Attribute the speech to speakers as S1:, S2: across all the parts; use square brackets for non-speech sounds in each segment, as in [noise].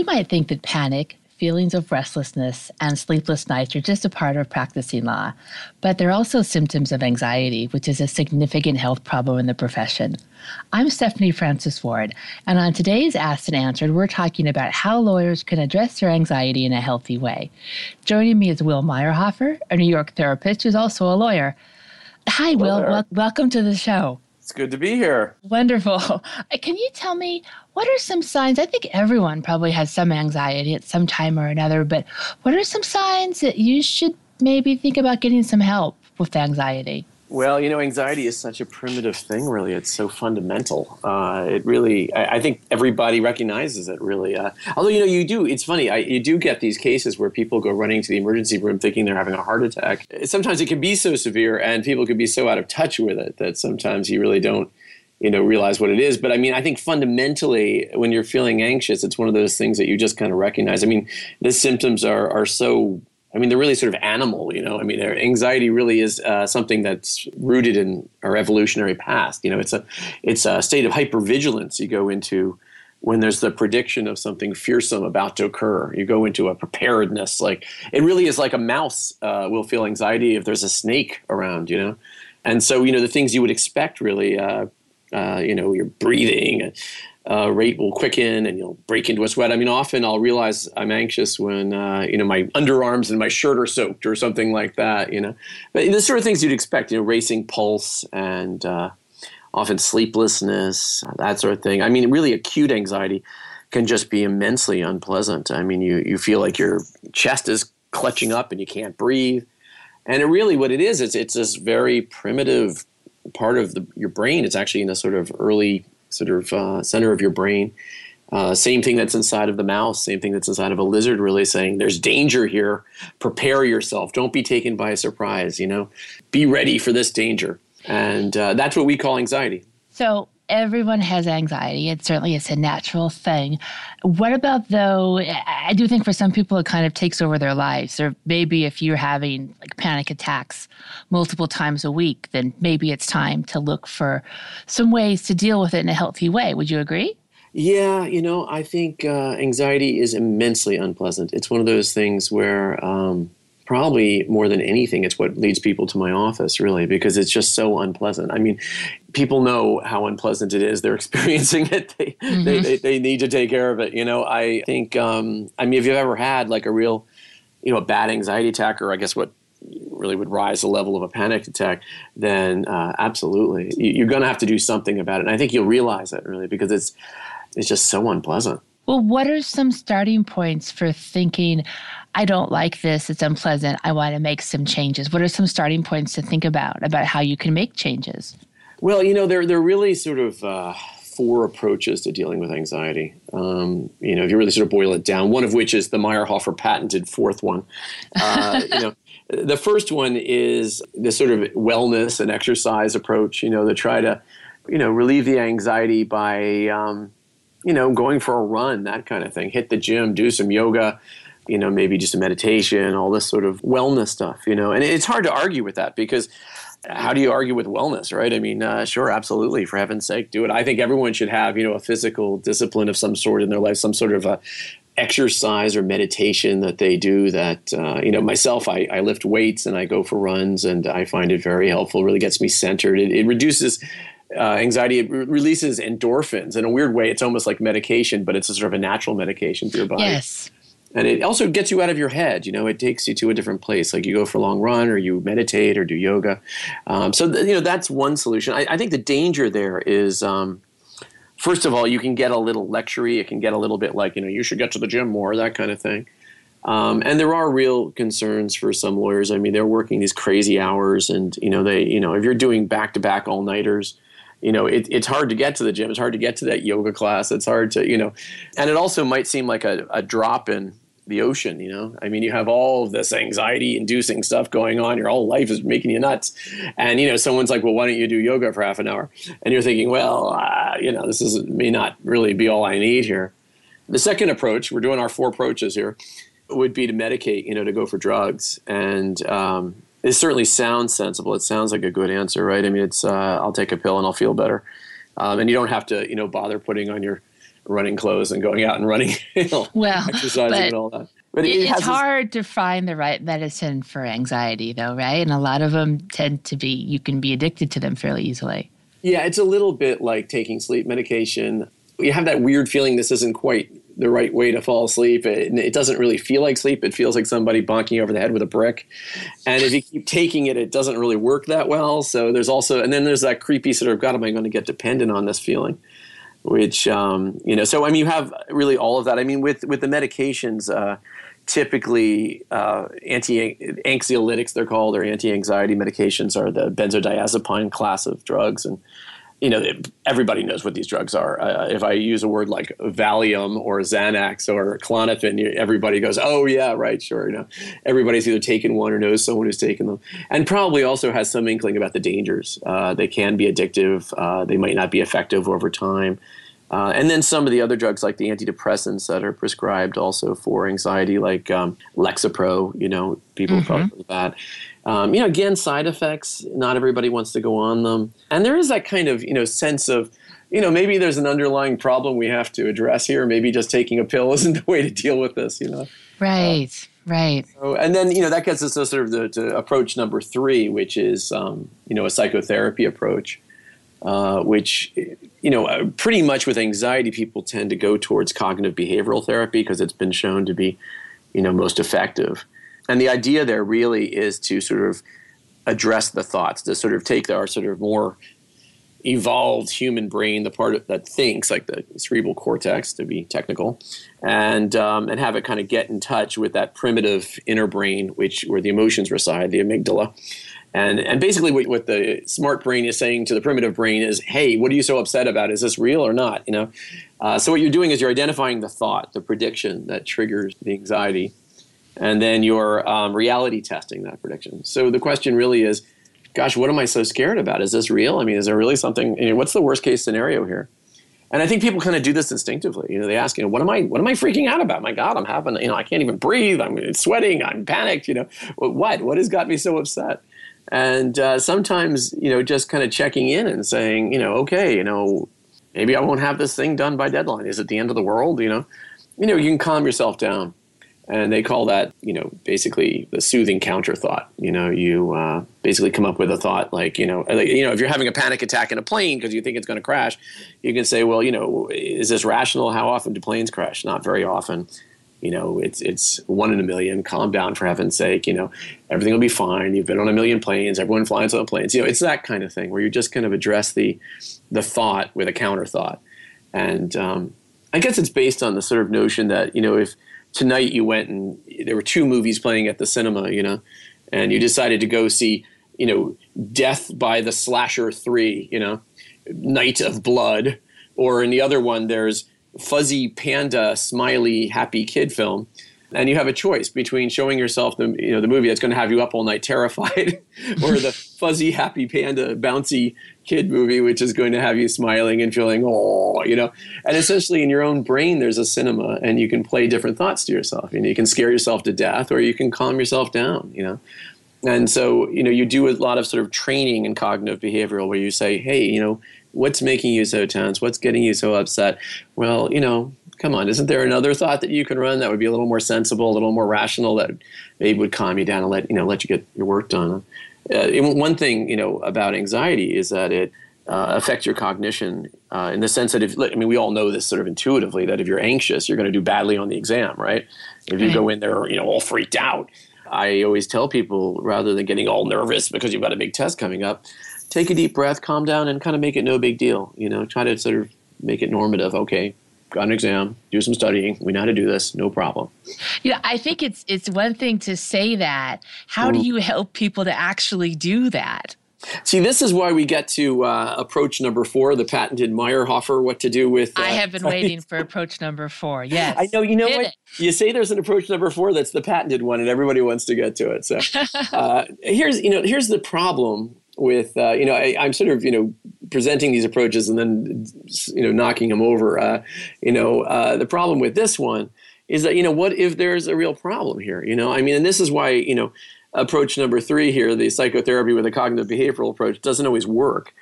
S1: You might think that panic, feelings of restlessness, and sleepless nights are just a part of practicing law, but they're also symptoms of anxiety, which is a significant health problem in the profession. I'm Stephanie Francis Ward, and on today's Asked and Answered, we're talking about how lawyers can address their anxiety in a healthy way. Joining me is Will Meyerhofer, a New York therapist who's also a lawyer. Hi, Will. Wel- welcome to the show.
S2: It's good to be here.
S1: Wonderful. [laughs] Uh, can you tell me what are some signs? I think everyone probably has some anxiety at some time or another, but what are some signs that you should maybe think about getting some help with anxiety?
S2: Well, you know, anxiety is such a primitive thing, really. It's so fundamental. Uh, it really, I, I, think everybody recognizes it, really. Uh, although, you know, you do, it's funny, I, you do get these cases where people go running to the emergency room thinking they're having a heart attack. Sometimes it can be so severe and people can be so out of touch with it that sometimes you really don't, you know, realize what it is. But I mean, I think fundamentally, when you're feeling anxious, it's one of those things that you just kind of recognize. I mean, the symptoms are, are so I mean, they're really sort of animal, you know. I mean, anxiety really is uh, something that's rooted in our evolutionary past. You know, it's a it's a state of hypervigilance you go into when there's the prediction of something fearsome about to occur. You go into a preparedness. Like it really is like a mouse uh, will feel anxiety if there's a snake around. You know, and so you know the things you would expect really. Uh, uh, you know, your breathing, uh, rate will quicken and you'll break into a sweat. I mean, often I'll realize I'm anxious when, uh, you know, my underarms and my shirt are soaked or something like that, you know. But the sort of things you'd expect, you know, racing pulse and uh, often sleeplessness, that sort of thing. I mean, really acute anxiety can just be immensely unpleasant. I mean, you, you feel like your chest is clutching up and you can't breathe. And it really, what it is, is it's this very primitive part of the, your brain. It's actually in a sort of early sort of uh, center of your brain. Uh, same thing that's inside of the mouse, same thing that's inside of a lizard, really saying there's danger here. Prepare yourself. Don't be taken by surprise, you know? Be ready for this danger. And uh, that's what we call anxiety.
S1: So, everyone has anxiety. It certainly is a natural thing. What about though? I do think for some people it kind of takes over their lives. Or maybe if you're having like panic attacks multiple times a week, then maybe it's time to look for some ways to deal with it in a healthy way. Would you agree?
S2: Yeah, you know, I think uh, anxiety is immensely unpleasant. It's one of those things where um, probably more than anything, it's what leads people to my office, really, because it's just so unpleasant. I mean, people know how unpleasant it is. They're [laughs] experiencing it. They, mm-hmm. they, they, they, need to take care of it. You know, I think, um, I mean, if you've ever had like a real, you know, a bad anxiety attack, or I guess what really would rise the level of a panic attack, then uh, absolutely, you're going to have to do something about it. And I think you'll realize it really because it's, it's just so unpleasant.
S1: Well, what are some starting points for thinking, I don't like this, it's unpleasant, I want to make some changes? What are some starting points to think about, about how you can make changes?
S2: Well, you know, there, there are really sort of uh, four approaches to dealing with anxiety. Um, you know, if you really sort of boil it down, one of which is the Meyerhofer patented fourth one. Uh, you know, [laughs] the first one is this sort of wellness and exercise approach, you know, to try to, you know, relieve the anxiety by, um, you know, going for a run, that kind of thing. Hit the gym, do some yoga, you know, maybe just a meditation, all this sort of wellness stuff, you know. And it's hard to argue with that because how do you argue with wellness, right? I mean, uh, sure, absolutely, for heaven's sake, do it. I think everyone should have, you know, a physical discipline of some sort in their life, some sort of a exercise or meditation that they do that uh, you know myself I, I, lift weights and i go for runs and i find it very helpful it really gets me centered it, it reduces uh, anxiety it re- releases endorphins. In a weird way it's almost like medication but it's a sort of a natural medication for your body.
S1: Yes.
S2: And it also gets you out of your head you know it takes you to a different place. Like you go for a long run or you meditate or do yoga. Um, so th- you know that's one solution. I, I, think the danger there is um, first of all you can get a little lectury it can get a little bit like you know you should get to the gym more that kind of thing. Um, and there are real concerns for some lawyers. I mean they're working these crazy hours and you know they you know if you're doing back to back all nighters you know it, it's hard to get to the gym. It's hard to get to that yoga class. It's hard to you know and it also might seem like a, a drop in the ocean you know? I mean you have all this anxiety inducing stuff going on. Your whole life is making you nuts. And you know someone's like well why don't you do yoga for half an hour? And you're thinking well uh, you know this is may not really be all i need here. The second approach we're doing our four approaches here would be to medicate you know to go for drugs. And um, it certainly sounds sensible. It sounds like a good answer, right? I mean, it's uh, I'll take a pill and I'll feel better, um, and you don't have to, you know, bother putting on your running clothes and going out and running, [laughs] you know,
S1: well,
S2: exercising and all that.
S1: But it, it it's hard this, to find the right medicine for anxiety, though, right? And a lot of them tend to be you can be addicted to them fairly easily.
S2: Yeah, it's a little bit like taking sleep medication. You have that weird feeling this isn't quite the right way to fall asleep. It, it, doesn't really feel like sleep. It feels like somebody bonking over the head with a brick. And if you keep taking it, it doesn't really work that well. So there's also, and then there's that creepy sort of, God, am I going to get dependent on this feeling? Which, um, you know, so I mean, you have really all of that. I mean, with, with the medications, uh, typically uh, anti-anxiolytics they're called or anti-anxiety medications are the benzodiazepine class of drugs and you know, everybody knows what these drugs are. Uh, if I use a word like Valium or Xanax or Klonopin, everybody goes, "Oh yeah, right, sure." You know, everybody's either taken one or knows someone who's taken them, and probably also has some inkling about the dangers. Uh, they can be addictive. Uh, they might not be effective over time. Uh, and then some of the other drugs, like the antidepressants that are prescribed also for anxiety, like um, Lexapro. You know, people mm-hmm. probably that. Um, you know, again, side effects. Not everybody wants to go on them, and there is that kind of you know sense of you know maybe there's an underlying problem we have to address here. Maybe just taking a pill [laughs] isn't the way to deal with this. You know,
S1: right. Uh, right.
S2: So, and then you know that gets us to sort of the to approach number three, which is um, you know a psychotherapy approach, uh, which you know uh, pretty much with anxiety people tend to go towards cognitive behavioral therapy because it's been shown to be you know most effective. And the idea there really is to sort of address the thoughts, to sort of take our sort of more evolved human brain, the part that thinks, like the cerebral cortex, to be technical, and um, and have it kind of get in touch with that primitive inner brain, which where the emotions reside, the amygdala. And, and basically, what, what the smart brain is saying to the primitive brain is, "Hey, what are you so upset about? Is this real or not?" You know. Uh, so what you're doing is you're identifying the thought, the prediction that triggers the anxiety, and then you're um, reality testing that prediction. So the question really is, gosh, what am I so scared about? Is this real? I mean, is there really something? You know, what's the worst case scenario here? And I think people kind of do this instinctively. You know, they ask, you know, what am I, what am I freaking out about? My God, I'm having, you know, I can't even breathe. I'm sweating. I'm panicked. You know, what, what has got me so upset? And uh, sometimes, you know, just kind of checking in and saying, you know, okay, you know, maybe I won't have this thing done by deadline. Is it the end of the world? You know, you know, you can calm yourself down and they call that you know basically the soothing counter thought you know you uh, basically come up with a thought like you know like, you know if you're having a panic attack in a plane because you think it's going to crash you can say well you know is this rational? How often do planes crash? Not very often. You know it's it's one in a million. Calm down for heaven's sake. You know everything will be fine. You've been on a million planes. Everyone flies on planes. You know it's that kind of thing where you just kind of address the the thought with a counter thought and um, i guess it's based on the sort of notion that you know if tonight you went and there were two movies playing at the cinema, you know, and you decided to go see, you know, Death by the Slasher 3, you know, Night of Blood, or in the other one there's Fuzzy Panda Smiley Happy Kid film. And you have a choice between showing yourself the you know the movie that's going to have you up all night [laughs] terrified, or the [laughs] fuzzy happy panda bouncy kid movie, which is going to have you smiling and feeling, oh, you know. And essentially, in your own brain, there's a cinema, and you can play different thoughts to yourself. You know, you can scare yourself to death, or you can calm yourself down. You know. And so, you know, you do a lot of sort of training in cognitive behavioral where you say, hey, you know, what's making you so tense? What's getting you so upset? Well, you know, come on, isn't there another thought that you can run that would be a little more sensible, a little more rational, that maybe would calm you down and let you know let you get your work done? Uh, one thing you know about anxiety is that it uh, affects your cognition uh, in the sense that if I mean we all know this sort of intuitively that if you're anxious you're going to do badly on the exam right? If you go in there you know all freaked out I always tell people rather than getting all nervous because you've got a big test coming up take a deep breath calm down and kind of make it no big deal you know? Try to sort of make it normative okay got an exam, do some studying. We know how to do this, no problem.
S1: Yeah, I think it's it's one thing to say that. How mm. do you help people to actually do that?
S2: See, this is why we get to uh, approach number four, the patented Meyerhofer, what to do with.
S1: Uh, I have been [laughs] waiting for approach number four. Yes.
S2: I know. You know Hit what? It. You say there's an approach number four that's the patented one, and everybody wants to get to it. So [laughs] uh, here's, you know, here's the problem with, uh, you know, I, I'm sort of, you know, presenting these approaches and then you know knocking them over. Uh, you know, uh, the problem with this one is that you know what if there's a real problem here? You know, I mean, and this is why you know approach number three here, the psychotherapy with a cognitive behavioral approach, doesn't always work.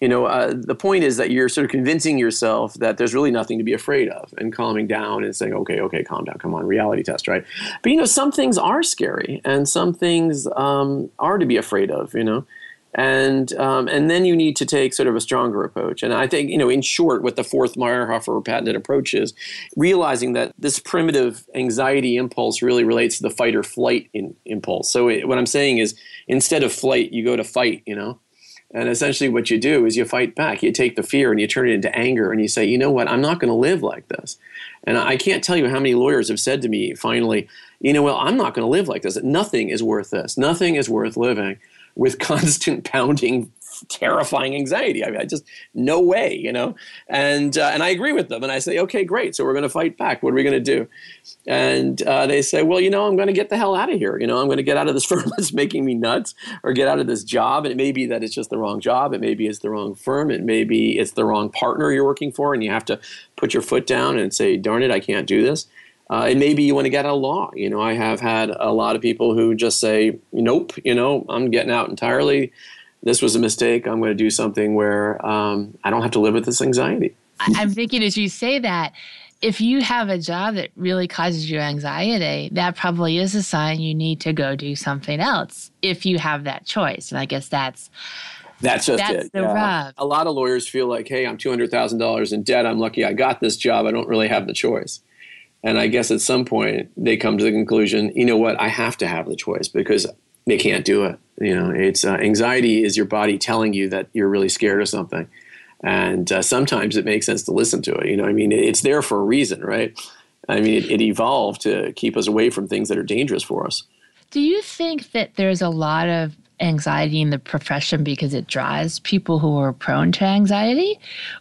S2: you know, uh, the point is that you're sort of convincing yourself that there's really nothing to be afraid of and calming down and saying, okay, okay, calm down, come on, reality test, right? But, you know, some things are scary and some things um, are to be afraid of, you know? And, um, and then you need to take sort of a stronger approach. And I think, you know, in short, what the fourth Meyerhofer patented approach is realizing that this primitive anxiety impulse really relates to the fight or flight in, impulse. So it, what I'm saying is instead of flight, you go to fight, you know? And essentially, what you do is you fight back. You take the fear and you turn it into anger, and you say, you know what, I'm not going to live like this. And I can't tell you how many lawyers have said to me finally, you know, well, I'm not going to live like this. Nothing is worth this. Nothing is worth living with [laughs] constant pounding terrifying anxiety. I mean, I just no way, you know. And uh, and I agree with them, and I say, okay, great. So we're going to fight back. What are we going to do? And uh, they say, well, you know, I'm going to get the hell out of here. You know, I'm going to get out of this [laughs] firm that's making me nuts, or get out of this job. And it may be that it's just the wrong job. It may be it's the wrong firm. It may be it's the wrong partner you're working for, and you have to put your foot down and say, darn it, I can't do this. Uh, and maybe you want to get out of law. You know, I have had a lot of people who just say, nope, you know, I'm getting out entirely this was a mistake. I'm going to do something where um, I don't have to live with this anxiety.
S1: I'm thinking as you say that, if you have a job that really causes you anxiety, that probably is a sign you need to go do something else if you have that choice. And I guess that's
S2: that's just
S1: that's
S2: it.
S1: The yeah. rub.
S2: A lot of lawyers feel like, hey, I'm two hundred thousand dollars in debt. I'm lucky I got this job. I don't really have the choice. And I guess at some point they come to the conclusion, you know what, I have to have the choice because they can't do it. You know, it's uh, anxiety is your body telling you that you're really scared of something, and uh, sometimes it makes sense to listen to it. You know, I mean, it's there for a reason, right? I mean, it, it evolved to keep us away from things that are dangerous for us.
S1: Do you think that there's a lot of anxiety in the profession because it drives people who are prone to anxiety,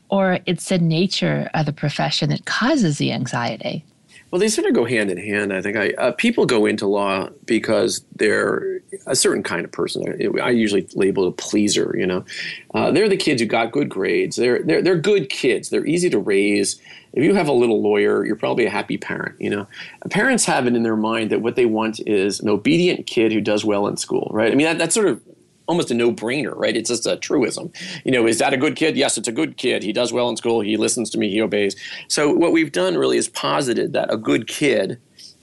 S1: or it's the nature of the profession that causes the anxiety?
S2: Well, they sort of go hand in hand. I think I, uh, people go into law because they're a certain kind of person. I, usually label it a pleaser. You know, uh, they're the kids who got good grades. They're they're they're good kids. They're easy to raise. If you have a little lawyer, you're probably a happy parent. You know, parents have it in their mind that what they want is an obedient kid who does well in school. Right? I mean, that, that's sort of almost a no-brainer, right? It's just a truism. You know, is that a good kid? Yes, it's a good kid. He does well in school. He listens to me. He obeys. So what we've done really is posited that a good kid,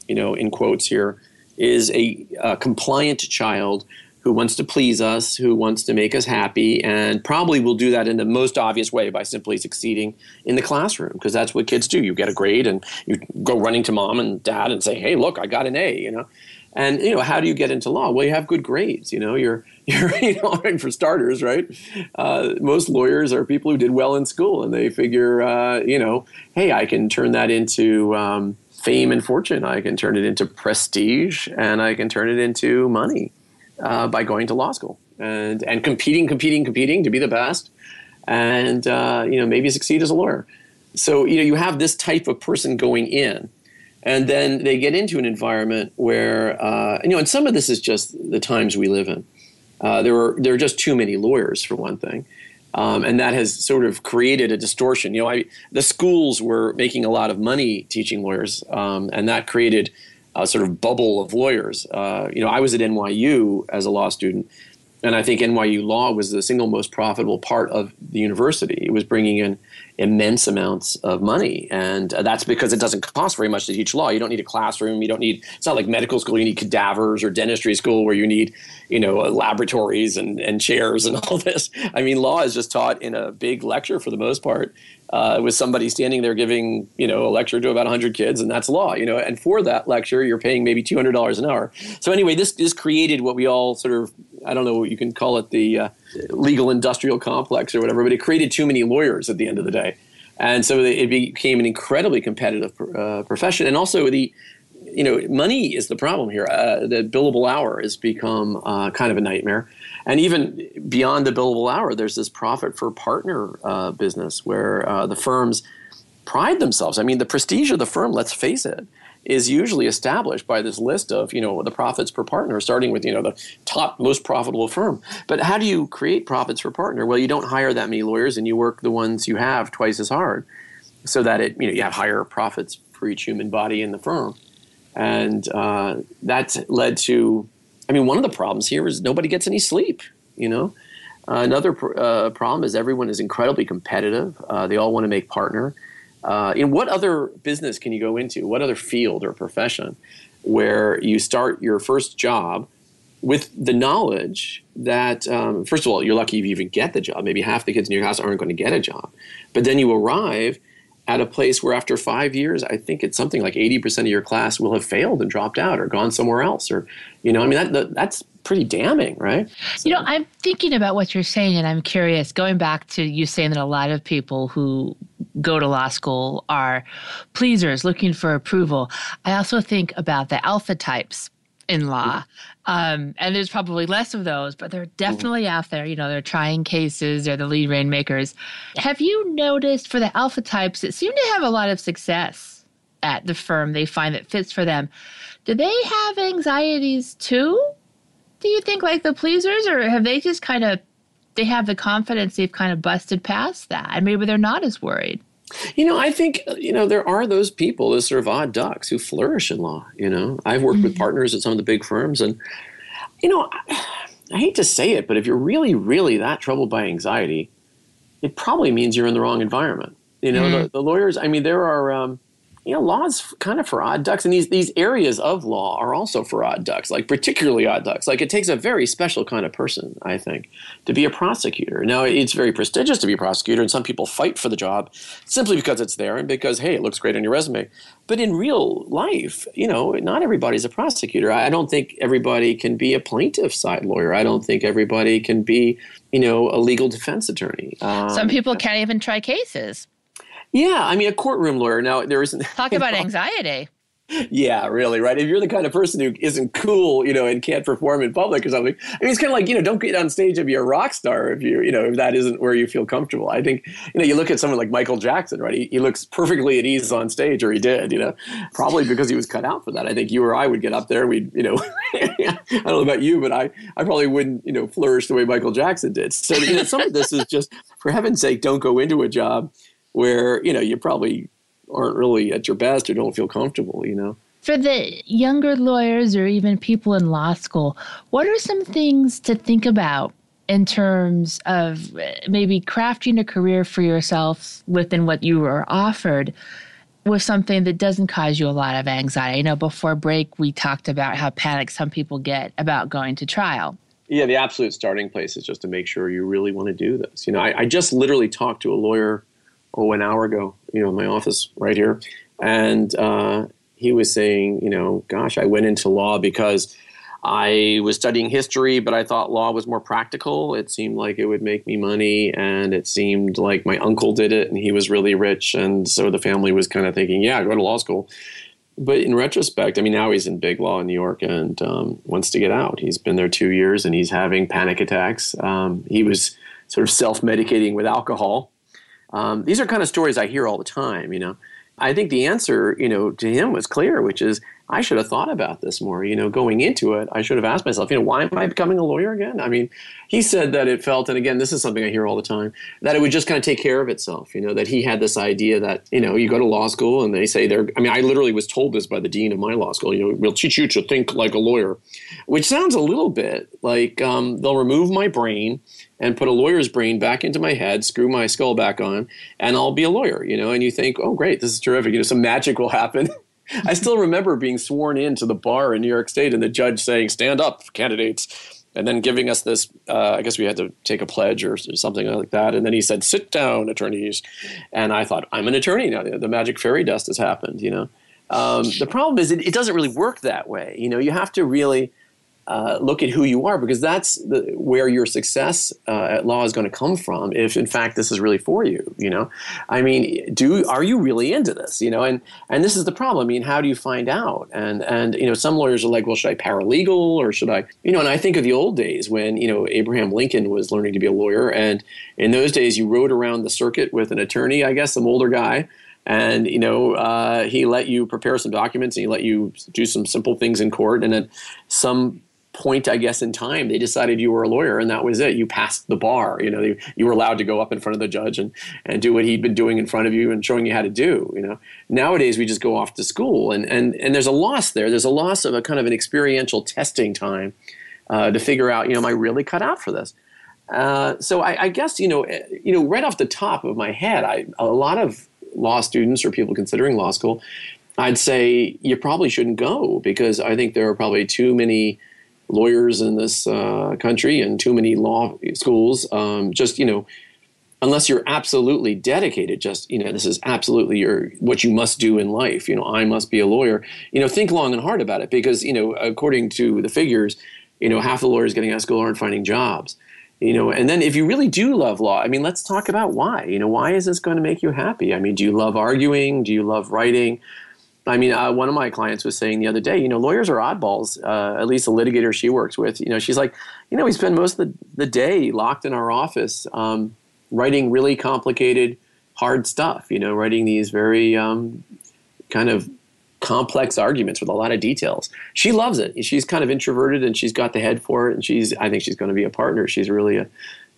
S2: you know, in quotes here, is a, a compliant child who wants to please us, who wants to make us happy, and probably will do that in the most obvious way by simply succeeding in the classroom, because that's what kids do. You get a grade and you go running to mom and dad and say, "Hey, look, I got an A," you know. And you know, how do you get into law? Well, you have good grades. You know, you're [laughs] you're you know, for starters, right? Uh, most lawyers are people who did well in school, and they figure, uh, you know, hey, I can turn that into um, fame and fortune. I can turn it into prestige, and I can turn it into money uh, by going to law school and and competing, competing, competing to be the best, and uh, you know, maybe succeed as a lawyer. So you know, you have this type of person going in and then they get into an environment where uh, you know, and some of this is just the times we live in. Uh, there are there are just too many lawyers for one thing, um, and that has sort of created a distortion. You know, I, the schools were making a lot of money teaching lawyers, um, and that created a sort of bubble of lawyers. Uh, you know, I was at NYU as a law student, and I think NYU law was the single most profitable part of the university. It was bringing in immense amounts of money. And uh, that's because it doesn't cost very much to teach law. You don't need a classroom. You don't need, it's not like medical school. You need cadavers or dentistry school where you need, you know, laboratories and, and chairs and [laughs] all this. I mean, law is just taught in a big lecture for the most part. Uh, with somebody standing there giving, you know, a lecture to about 100 kids, and that's law, you know. And for that lecture, you're paying maybe $200 an hour. So anyway, this this created what we all sort of, I don't know, what you can call it the uh, legal industrial complex or whatever, but it created too many lawyers at the end of the day. And so it became an incredibly competitive uh, profession. And also, the you know, money is the problem here. Uh, the billable hour has become uh, kind of a nightmare. And even beyond the billable hour, there's this profit for partner uh, business where uh, the firms pride themselves. I mean, the prestige of the firm, let's face it, is usually established by this list of you know the profits per partner starting with you know the top most profitable firm but how do you create profits per partner well you don't hire that many lawyers and you work the ones you have twice as hard so that it you know you have higher profits for each human body in the firm and uh, that's led to i mean one of the problems here is nobody gets any sleep you know Uh, another pr- uh, problem is everyone is incredibly competitive. Uh, they all want to make partner. Uh, in what other business can you go into? What other field or profession where you start your first job with the knowledge that, um, first of all, you're lucky you even get the job. Maybe half the kids in your house aren't going to get a job. But then you arrive at a place where after five years, I think it's something like 80% of your class will have failed and dropped out or gone somewhere else. Or, you know, I mean, that, that that's pretty damning, right?
S1: So. You know, I'm thinking about what you're saying, and I'm curious, going back to you saying that a lot of people who go to law school are pleasers looking for approval. I also think about the alpha types in law. Um, and there's probably less of those, but they're definitely out there. You know, they're trying cases, they're the lead rainmakers. Have you noticed for the alpha types that seem to have a lot of success at the firm they find that fits for them? Do they have anxieties too? Do you think like the pleasers, or have they just kind of they have the confidence they've kind of busted past that, and maybe they're not as worried?
S2: You know, I think you know there are those people, those sort of odd ducks, who flourish in law. You know, I've worked mm-hmm. with partners at some of the big firms, and you know, I, [sighs] I, hate to say it, but if you're really, really that troubled by anxiety, it probably means you're in the wrong environment. You know, mm-hmm. the, the, lawyers. I mean, there are. Um, you know, law's kind of for odd ducks, and these these areas of law are also for odd ducks, like particularly odd ducks. Like it takes a very special kind of person, I think, to be a prosecutor. Now, it's very prestigious to be a prosecutor, and some people fight for the job simply because it's there and because hey, it looks great on your resume. But in real life, you know, not everybody's a prosecutor. I don't think everybody can be a plaintiff side lawyer. I don't think everybody can be, you know, a legal defense attorney.
S1: Um, some people can't even try cases.
S2: Yeah, I mean, a courtroom lawyer. Now there isn't. [laughs]
S1: Talk about anxiety.
S2: Yeah, really, right? If you're the kind of person who isn't cool, you know, and can't perform in public or something, I mean, it's kind of like, you know, don't get on stage and be a rock star if you, you know, if that isn't where you feel comfortable. I think, you know, you look at someone like Michael Jackson, right? He, he looks perfectly at ease on stage, or he did, you know, probably because he was cut out for that. I think you or I would get up there, we'd, you know, [laughs] I don't know about you, but I, I probably wouldn't, you know, flourish the way Michael Jackson did. So, you know, some of this is just, for heaven's sake, don't go into a job where you know you probably aren't really at your best or don't feel comfortable you know
S1: for the younger lawyers or even people in law school what are some things to think about in terms of maybe crafting a career for yourself within what you were offered with something that doesn't cause you a lot of anxiety. You know, before break, we talked about how panicked some people get about going to trial.
S2: Yeah, the absolute starting place is just to make sure you really want to do this. You know, I, I just literally talked to a lawyer oh, an hour ago, you know, in my office right here. And uh, he was saying, you know, gosh, I went into law because I was studying history, but I thought law was more practical. It seemed like it would make me money, and it seemed like my uncle did it, and he was really rich. And so the family was kind of thinking, yeah, go to law school. But in retrospect, I mean, now he's in big law in New York and um, wants to get out. He's been there two years and he's having panic attacks. Um, he was sort of self medicating with alcohol um, these are kind of stories I hear all the time, you know. I think the answer, you know, to him was clear, which is I should have thought about this more. You know, going into it, I should have asked myself, you know, why am I becoming a lawyer again? I mean, he said that it felt, and again, this is something I hear all the time, that it would just kind of take care of itself. You know, that he had this idea that you know, you go to law school and they say they're. I mean, I literally was told this by the dean of my law school. You know, we'll teach you to think like a lawyer, which sounds a little bit like um, they'll remove my brain and put a lawyer's brain back into my head, screw my skull back on, and I'll be a lawyer, you know, and you think, oh, great, this is terrific. You know, some magic will happen. [laughs] I still remember being sworn in to the bar in New York State and the judge saying, stand up, candidates, and then giving us this, uh, I guess we had to take a pledge or something like that. And then he said, sit down, attorneys. And I thought, I'm an attorney now. The magic fairy dust has happened, you know. Um, the problem is it, it doesn't really work that way. You know, you have to really – uh, look at who you are because that's the, where your success uh, at law is going to come from if in fact this is really for you you know? I mean do are you really into this you know? And and this is the problem. I mean how do you find out? And and you know some lawyers are like well should i paralegal or should i you know and i think of the old days when you know abraham lincoln was learning to be a lawyer and in those days you rode around the circuit with an attorney i guess some older guy and you know uh, he let you prepare some documents and he let you do some simple things in court and at some point, I guess, in time, they decided you were a lawyer, and that was it. You passed the bar. You know, you, you were allowed to go up in front of the judge and, and do what he'd been doing in front of you and showing you how to do. You know, nowadays we just go off to school, and and and there's a loss there. There's a loss of a kind of an experiential testing time uh, to figure out, you know, am I really cut out for this? Uh, so I, I, guess you know, you know, right off the top of my head, I, a lot of law students or people considering law school, I'd say you probably shouldn't go because I think there are probably too many lawyers in this uh, country and too many law schools. Um, just you know, unless you're absolutely dedicated, just you know, this is absolutely your what you must do in life. You know, I must be a lawyer. You know, think long and hard about it because you know, according to the figures, you know, half the lawyers getting out of school aren't finding jobs you know and then if you really do love law i mean let's talk about why you know why is this going to make you happy i mean do you love arguing do you love writing i mean uh, one of my clients was saying the other day you know lawyers are oddballs uh, at least the litigator she works with you know she's like you know we spend most of the, the day locked in our office um, writing really complicated hard stuff you know writing these very um, kind of complex arguments with a lot of details. She loves it. She's kind of introverted and she's got the head for it. And she's, I think she's going to be a partner. She's really a,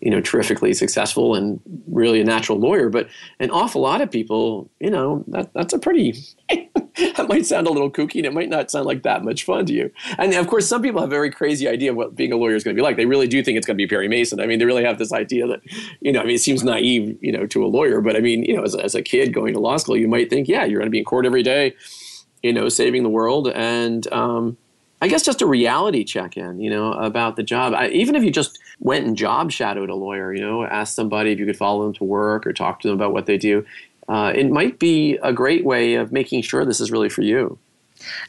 S2: you know, terrifically successful and really a natural lawyer. But an awful lot of people, you know, that that's a pretty. [laughs] that might sound a little kooky, and it might not sound like that much fun to you. And of course, some people have a very crazy idea of what being a lawyer is going to be like. They really do think it's going to be Perry Mason. I mean, they really have this idea that, you know, I mean, it seems naive, you know, to a lawyer, but I mean, you know, as, as a kid going to law school, you might think, yeah, you're going to be in court every day you know, saving the world. And um, I guess just a reality check in, you know, about the job. I, even if you just went and job shadowed a lawyer, you know, asked somebody if you could follow them to work or talk to them about what they do, uh, it might be a great way of making sure this is really for you.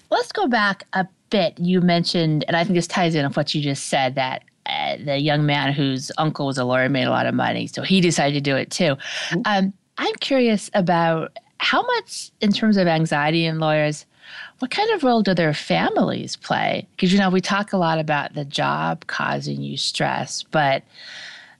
S1: Let's go back a bit. You mentioned, and I think this ties in with what you just said, that uh, the young man whose uncle was a lawyer made a lot of money, so he decided to do it too. Mm-hmm. Um, I'm curious about how much, in terms of anxiety in lawyers, what kind of role do their families play? Because, you know, we talk a lot about the job causing you stress, but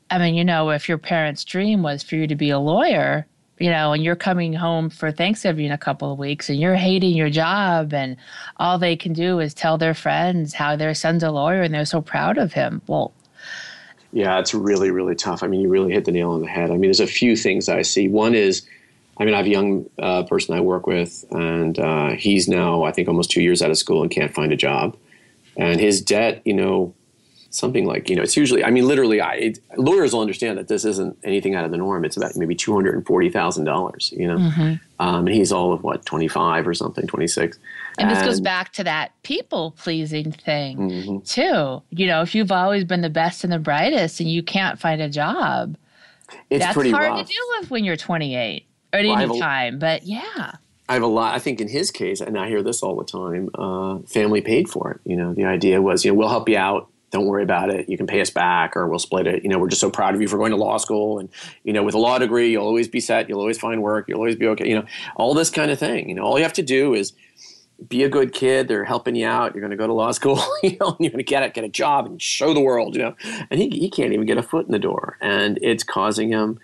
S1: I mean, you know, if your parents' dream was for you to be a lawyer, you know, and you're coming home for Thanksgiving in a couple of weeks and you're hating your job, and all they can do is tell their friends how their son's a lawyer and they're so proud of him. Well,
S2: yeah, it's really, really tough. I mean, you really hit the nail on the head. I mean, there's a few things I see. One is, I mean, I have a young uh, person I work with, and uh, he's now, I think, almost two years out of school and can't find a job. And his debt, you know, something like, you know, it's usually, I mean, literally, I, it, lawyers will understand that this isn't anything out of the norm. It's about maybe $240,000, you know. Mm-hmm. Um, and he's all of what, 25 or something, 26.
S1: And, and this goes back to that people pleasing thing, mm-hmm. too. You know, if you've always been the best and the brightest and you can't find a job,
S2: it's
S1: that's
S2: pretty
S1: hard
S2: rough.
S1: to deal with when you're 28 at well, any time. But yeah.
S2: I have a lot. I think in his case, and I hear this all the time. Uh, family paid for it. You know, the idea was, you know, we'll help you out. Don't worry about it. You can pay us back, or we'll split it. You know, we're just so proud of you for going to law school, and you know, with a law degree, you'll always be set. You'll always find work. You'll always be okay. You know, all this kind of thing. You know, all you have to do is be a good kid. They're helping you out. You're going to go to law school. [laughs] You know, and you're going to get it, get a job, and show the world. You know, and he he can't even get a foot in the door, and it's causing him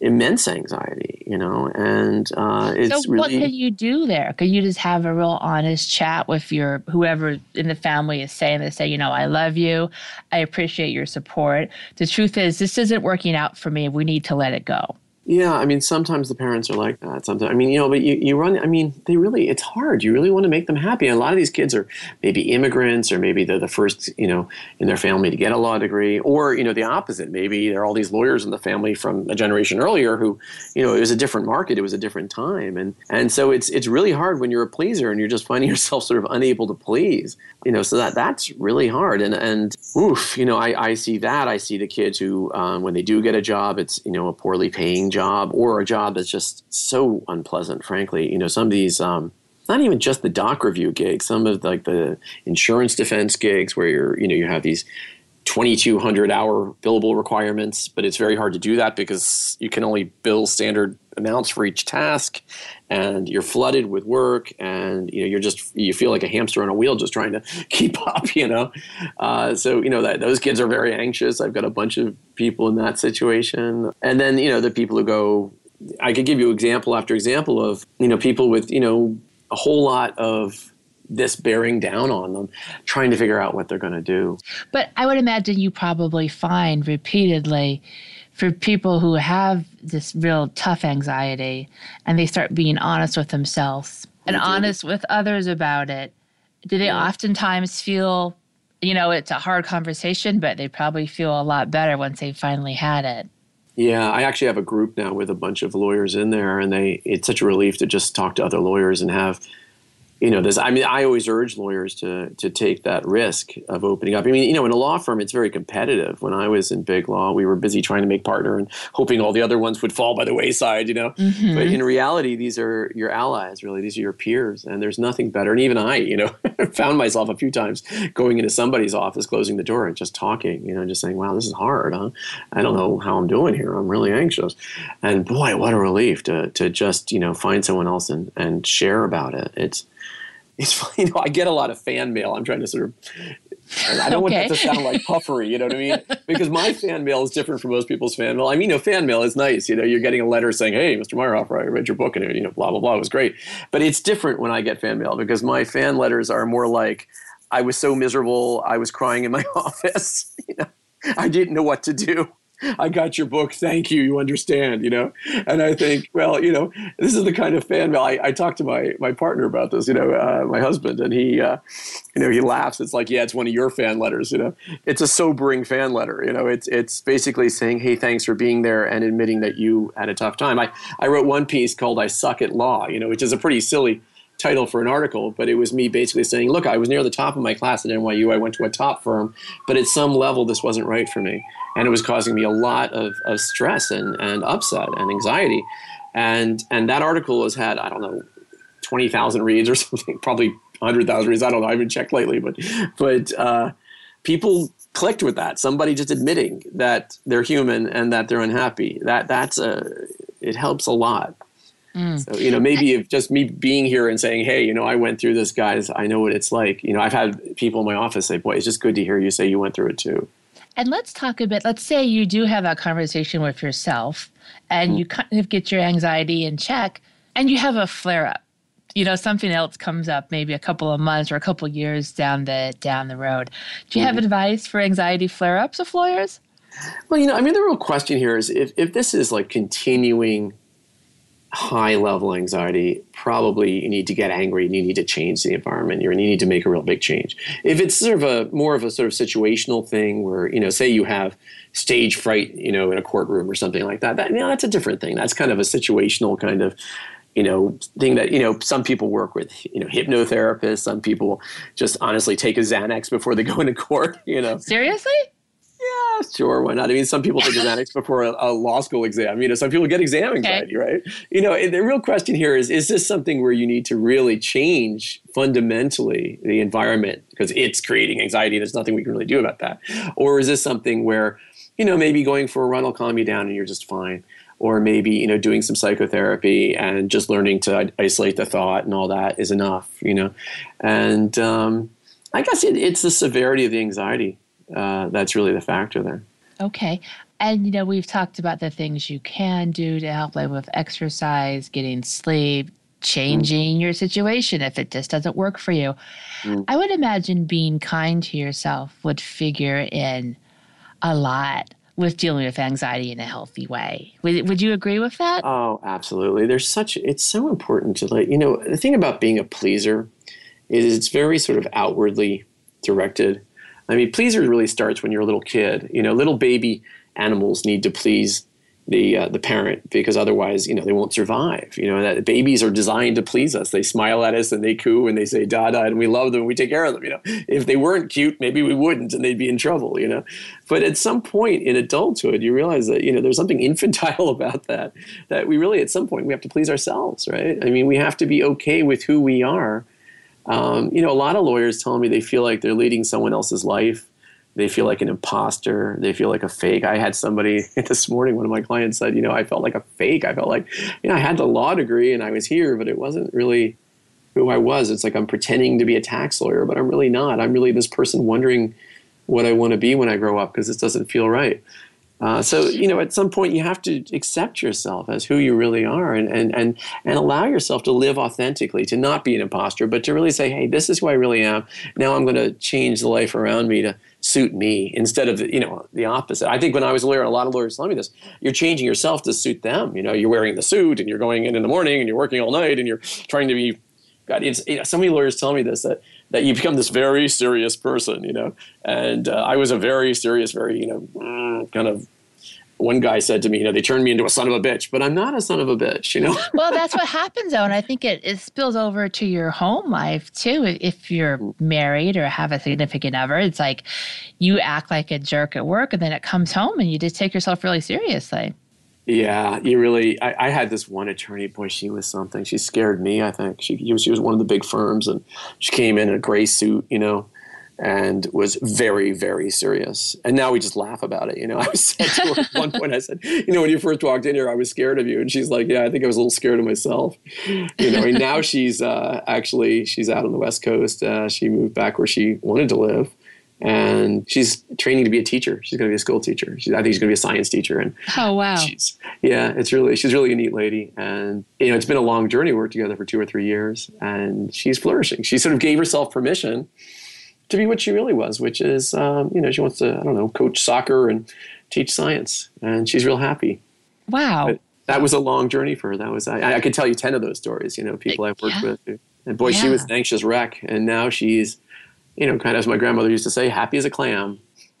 S2: immense anxiety, you know, and uh, it's
S1: so
S2: really.
S1: what can you do there? Could you just have a real honest chat with your whoever in the family is saying they say, you know, I love you, I appreciate your support. The truth is, this isn't working out for me. We need to let it go.
S2: Yeah, I mean, sometimes the parents are like that. Sometimes, I mean, you know, but you, you run, I mean, they really, it's hard. You really want to make them happy. And a lot of these kids are maybe immigrants or maybe they're the first, you know, in their family to get a law degree. Or, you know, the opposite. Maybe there are all these lawyers in the family from a generation earlier who, you know, it was a different market, it was a different time. And, and so it's, it's really hard when you're a pleaser and you're just finding [laughs] yourself sort of unable to please, you know, so that, that's really hard. And, and oof, you know, I, I see that. I see the kids who, um, when they do get a job, it's, you know, a poorly paying job or a job that's just so unpleasant, frankly. You know, some of these, um, not even just the doc review gigs, some of like the insurance defense gigs where you're, you know, you have these 2200 hour billable requirements, but it's very hard to do that because you can only bill standard amounts for each task and you're flooded with work and you know you're just you feel like a hamster on a wheel just trying to [laughs] keep up you know? Uh, so you know that those kids are very anxious. I've got a bunch of people in that situation. And then you know the people who go i could give you example after example of you know people with you know a whole lot of this bearing down on them, trying to figure out what they're going to do.
S1: But I would imagine you probably find repeatedly for people who have this real tough anxiety and they start being honest with themselves and honest with others about it, do they yeah. oftentimes feel you know, it's a hard conversation, but they probably feel a lot better once they finally had it.
S2: Yeah, I actually have a group now with a bunch of lawyers in there, and they it's such a relief to just talk to other lawyers and have you know, this. I mean, I always urge lawyers to to take that risk of opening up. I mean, you know, in a law firm, it's very competitive. When I was in big law, we were busy trying to make partner and hoping all the other ones would fall by the wayside. You know, mm-hmm. but in reality, these are your allies. Really, these are your peers, and there's nothing better. And even I, you know, [laughs] found myself a few times going into somebody's office, closing the door, and just talking. You know, just saying, "Wow, this is hard. Huh? I don't know how I'm doing here. I'm really anxious." And boy, what a relief to to just you know find someone else and and share about it. It's it's [laughs] funny. you know I get a lot of fan mail. I'm trying to sort of I don't okay. want that to sound like puffery, you know what I mean? [laughs] Because my fan mail is different from most people's fan mail. I mean, you know, fan mail is nice. You know, you're getting a letter saying, "Hey, Mr. Meyerhoff, I read your book and you know, blah blah blah, it was great." But it's different when I get fan mail because my fan letters are more like, "I was so miserable, I was crying in my [laughs] office." You know, I didn't know what to do. [laughs] I got your book. Thank you. You understand, you know? And I think, well, you know, this is the kind of fan mail. I, I talked to my, my partner about this, you know, uh, my husband, and he, uh, you know, he laughs. It's like, yeah, it's one of your fan letters, you know? It's a sobering fan letter, you know? It's, it's basically saying, hey, thanks for being there and admitting that you had a tough time. I, I wrote one piece called I Suck at Law, you know, which is a pretty silly title for an article, but it was me basically saying, look, I was near the top of my class at NYU. I went to a top firm, but at some level, this wasn't right for me. And it was causing me a lot of, of stress and, and upset and anxiety. And, and that article has had, I don't know, 20,000 reads or [laughs] something, probably 100,000 reads. I don't know. I haven't checked lately, but, but uh, people clicked with that. Somebody just admitting that they're human and that they're unhappy. That, that's a, it helps a lot. Mm. So, you know, maybe if just me being here and saying, hey, you know, I went through this, guys, I know what it's like. You know, I've had people in my office say, boy, it's just good to hear you say you went through it too.
S1: And let's talk a bit. Let's say you do have that conversation with yourself and mm. you kind of get your anxiety in check and you have a flare up. You know, something else comes up maybe a couple of months or a couple of years down the down the road. Do you mm. have advice for anxiety flare ups of lawyers?
S2: Well, you know, I mean, the real question here is if, if this is like continuing high level anxiety, probably you need to get angry and you need to change the environment. You need to make a real big change. If it's sort of a more of a sort of situational thing where, you know, say you have stage fright, you know, in a courtroom or something like that, that you know, that's a different thing. That's kind of a situational kind of you know thing that you know some people work with you know hypnotherapists some people just honestly take a xanax before they go into court [laughs] you know
S1: seriously
S2: yeah, sure, why not? I mean, some people take [laughs] Xanax before a, a, law school exam. You know, some people get exam anxiety, okay. right? You know, the real question here is: Is this something where you need to really change fundamentally the environment because it's creating anxiety? There's nothing we can really do about that, or is this something where, you know, maybe going for a run will calm you down and you're just fine? Or maybe you know doing some psychotherapy and just learning to isolate the thought and all that is enough, you know. And um, I guess it, it's the severity of the anxiety uh, that's really the factor there.
S1: Okay. And you know, we've talked about the things you can do to help live with exercise, getting sleep, changing mm. your situation if it just doesn't work for you. Mm. I would imagine being kind to yourself would figure in a lot with dealing with anxiety in a healthy way. Would, would you agree with that?
S2: Oh, absolutely. There's such it's so important to like, you know, the thing about being a pleaser is it's very sort of outwardly directed I mean, pleaser really starts when you're a little kid. You know, little baby animals need to please the uh, the parent because otherwise, you know, they won't survive. You know, that babies are designed to please us. They smile at us and they coo and they say da da, and we love them and we take care of them. You know, if they weren't cute, maybe we wouldn't, and they'd be in trouble. You know, but at some point in adulthood, you realize that you know there's something [laughs] infantile about that. That we really, at some point, we have to please ourselves, right? I mean, we have to be okay with who we are um, you know, a lot of lawyers tell me they feel like they're leading someone else's life. They feel like an imposter. They feel like a fake. I had somebody [laughs] this morning, one of my clients said, you know, I felt like a fake. I felt like, you know, I had the law degree and I was here, but it wasn't really who I was. It's like I'm pretending to be a tax lawyer, but I'm really not. I'm really this person wondering what I want to be when I grow up because this doesn't feel right. Uh, so you know, at some point, you have to accept yourself as who you really are, and and and and allow yourself to live authentically, to not be an imposter, but to really say, "Hey, this is who I really am." Now I'm going to change the life around me to suit me instead of you know the opposite. I think when I was a lawyer, a lot of lawyers tell me this: you're changing yourself to suit them. You know, you're wearing the suit and you're going in in the morning and you're working all night and you're trying to be. God, it's you know, so many lawyers tell me this that that you become this very serious person, you know. And uh, I was a very serious, very you know, mm, kind of one guy said to me, you know, they turned me into a son of a bitch, but I'm not a son of a bitch, you know? [laughs]
S1: well, that's what happens though. And I think it, it spills over to your home life too. If you're married or have a significant other, it's like you act like a jerk at work and then it comes home and you just take yourself really seriously.
S2: Yeah, you really. I, I had this one attorney. Boy, she was something. She scared me. I think she she was one of the big firms, and she came in in a gray suit, you know, and was very, very serious. And now we just laugh about it. You know, [laughs] I said to her at one point, I said, you know, when you first walked in here, I was scared of you. And she's like, yeah, I think I was a little scared of myself. You know, and now she's uh, actually, she's out on the West Coast. Uh, she moved back where she wanted to live. And she's training to be a teacher. She's going to be a school teacher. She's, I think she's going to be a science teacher. And
S1: oh wow,
S2: she's yeah, it's really she's really a neat lady. And you know, it's been a long journey. We worked together for two or three years, and she's flourishing. She sort of gave herself permission to be what she really was, which is, um, you know, she wants to, I don't know, coach soccer and teach science, and she's real happy.
S1: Wow.
S2: But that was a long journey for her. That was, I, I could tell you 10 of those stories, you know, people I've worked yeah. with. And boy, yeah. she was an anxious wreck. And now she's, you know, kind of as my grandmother used to say, happy as a clam. [laughs]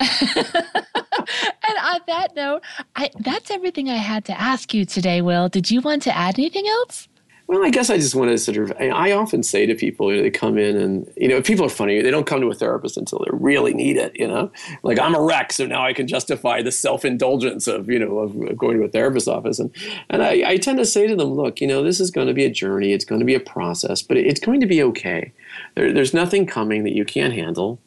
S1: and on that note, I, that's everything I had to ask you today, Will. Did you want to add anything else?
S2: Well, I guess I just want to sort of. I often say to people, you know, they come in and you know, people are funny. They don't come to a therapist until they really need it. You know, like I'm a wreck, so now I can justify the self indulgence of you know of going to a therapist's office. And and I, I tend to say to them, look, you know, this is going to be a journey. It's going to be a process, but it's going to be okay. There, there's nothing coming that you can't handle,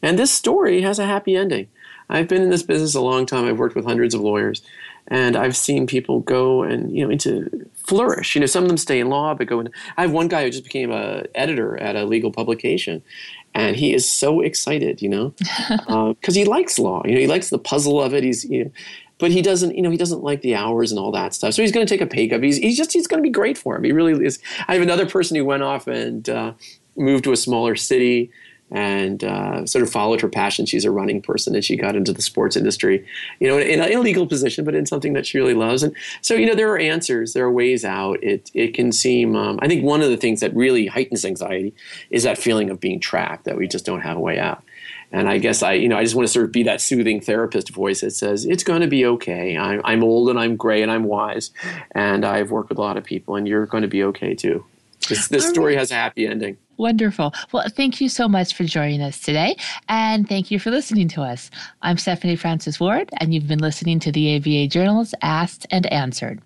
S2: and this story has a happy ending. I've been in this business a long time. I've worked with hundreds of lawyers, and I've seen people go and you know into flourish. You know, some of them stay in law, but go in. I have one guy who just became a editor at a legal publication, and he is so excited. You know, because [laughs] uh, he likes law. You know, he likes the puzzle of it. He's you know, but he doesn't. You know, he doesn't like the hours and all that stuff. So he's going to take a pay cut. He's he's just he's going to be great for him. He really is. I have another person who went off and uh, moved to a smaller city and uh, sort of followed her passion. She's a running person, and she got into the sports industry, you know, in, an illegal position, but in something that she really loves. And so, you know, there are answers, there are ways out. It it can seem. Um, I think one of the things that really heightens anxiety is that feeling of being trapped, that we just don't have a way out. And I guess I, you know, I just want to sort of be that soothing therapist voice that says it's going to be okay. I'm, I'm old and I'm gray and I'm wise, and I've worked with a lot of people, and you're going to be okay too. This, this story has a happy ending.
S1: Wonderful. Well, thank you so much for joining us today. And thank you for listening to us. I'm Stephanie Francis Ward, and you've been listening to the ABA Journal's Asked and Answered.